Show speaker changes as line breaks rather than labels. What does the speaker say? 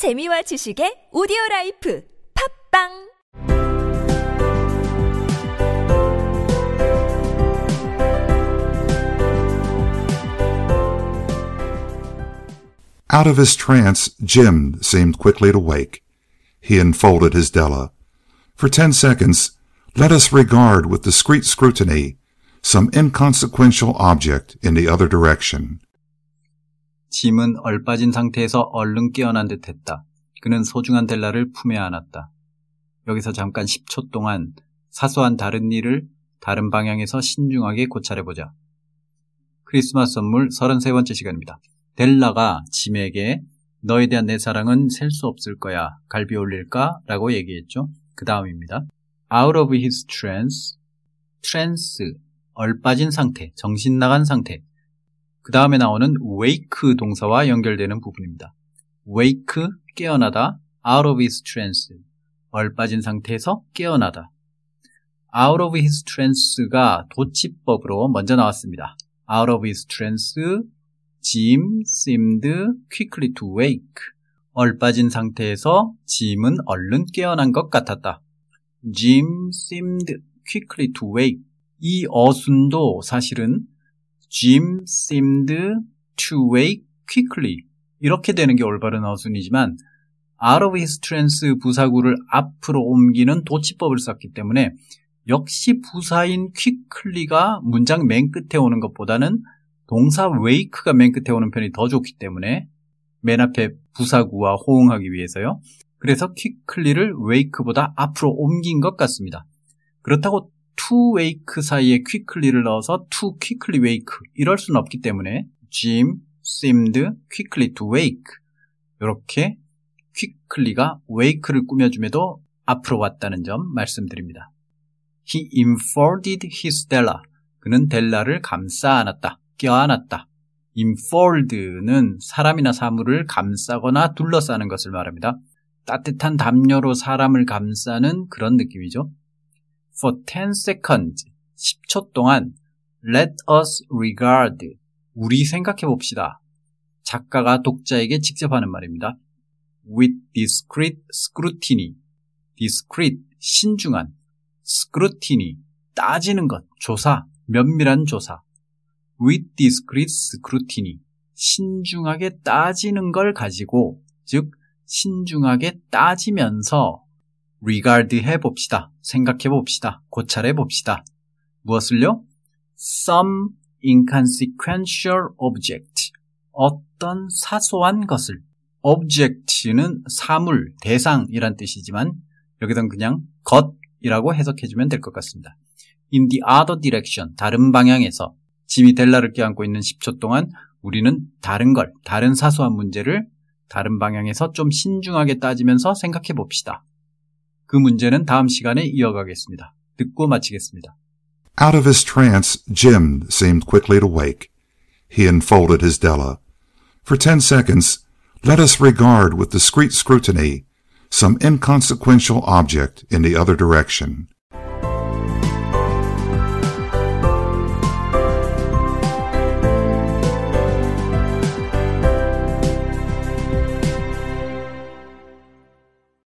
재미와 지식의 오디오 라이프 팝빵
Out of his trance, Jim seemed quickly to wake. He enfolded his Della. For ten seconds, let us regard with discreet scrutiny some inconsequential object in the other direction.
짐은 얼빠진 상태에서 얼른 깨어난 듯 했다. 그는 소중한 델라를 품에 안았다. 여기서 잠깐 10초 동안 사소한 다른 일을 다른 방향에서 신중하게 고찰해보자. 크리스마스 선물 33번째 시간입니다. 델라가 짐에게 너에 대한 내 사랑은 셀 수 없을 거야. 갈비 올릴까? 라고 얘기했죠. 그 다음입니다. Out of his trance, trance, 얼빠진 상태, 정신 나간 상태. 그 다음에 나오는 wake 동사와 연결되는 부분입니다. wake, 깨어나다, out of his trance, 얼빠진 상태에서 깨어나다. out of his trance가 도치법으로 먼저 나왔습니다. out of his trance, Jim seemed quickly to wake. 얼빠진 상태에서 짐은 얼른 깨어난 것 같았다. Jim seemed quickly to wake. 이 어순도 사실은 Jim seemed to wake quickly. 이렇게 되는 게 올바른 어순이지만 out of his trance 부사구를 앞으로 옮기는 도치법을 썼기 때문에 역시 부사인 quickly가 문장 맨 끝에 오는 것보다는 동사 wake가 맨 끝에 오는 편이 더 좋기 때문에 맨 앞에 부사구와 호응하기 위해서요. 그래서 quickly를 wake보다 앞으로 옮긴 것 같습니다. 그렇다고 to wake 사이에 quickly를 넣어서 to quickly wake 이럴 수는 없기 때문에 Jim seemed quickly to wake 이렇게 quickly가 wake를 꾸며줌에도 앞으로 왔다는 점 말씀드립니다. He enfolded his Della. 그는 델라를 감싸 안았다. 껴안았다. enfold는 사람이나 사물을 감싸거나 둘러싸는 것을 말합니다. 따뜻한 담요로 사람을 감싸는 그런 느낌이죠. For 10 seconds, 10초 동안 let us regard, 우리 생각해 봅시다. 작가가 독자에게 직접 하는 말입니다. with discreet scrutiny, discreet, 신중한, scrutiny, 따지는 것, 조사, 면밀한 조사. with discreet scrutiny, 신중하게 따지는 걸 가지고, 즉, 신중하게 따지면서 regard 해봅시다. 생각해봅시다. 고찰해봅시다. 무엇을요? some inconsequential object. 어떤 사소한 것을. object는 사물, 대상이란 뜻이지만 여기선 그냥 것이라고 해석해주면 될 것 같습니다. in the other direction, 다른 방향에서 짐이 델라를 껴안고 있는 10초 동안 우리는 다른 걸, 다른 사소한 문제를 다른 방향에서 좀 신중하게 따지면서 생각해 봅시다. 그 문제는 다음 시간에 이어가겠습니다. 듣고 마치겠습니다.
Out of his trance, Jim seemed quickly to wake. He enfolded his Della. For ten seconds, let us regard with discreet scrutiny some inconsequential object in the other direction.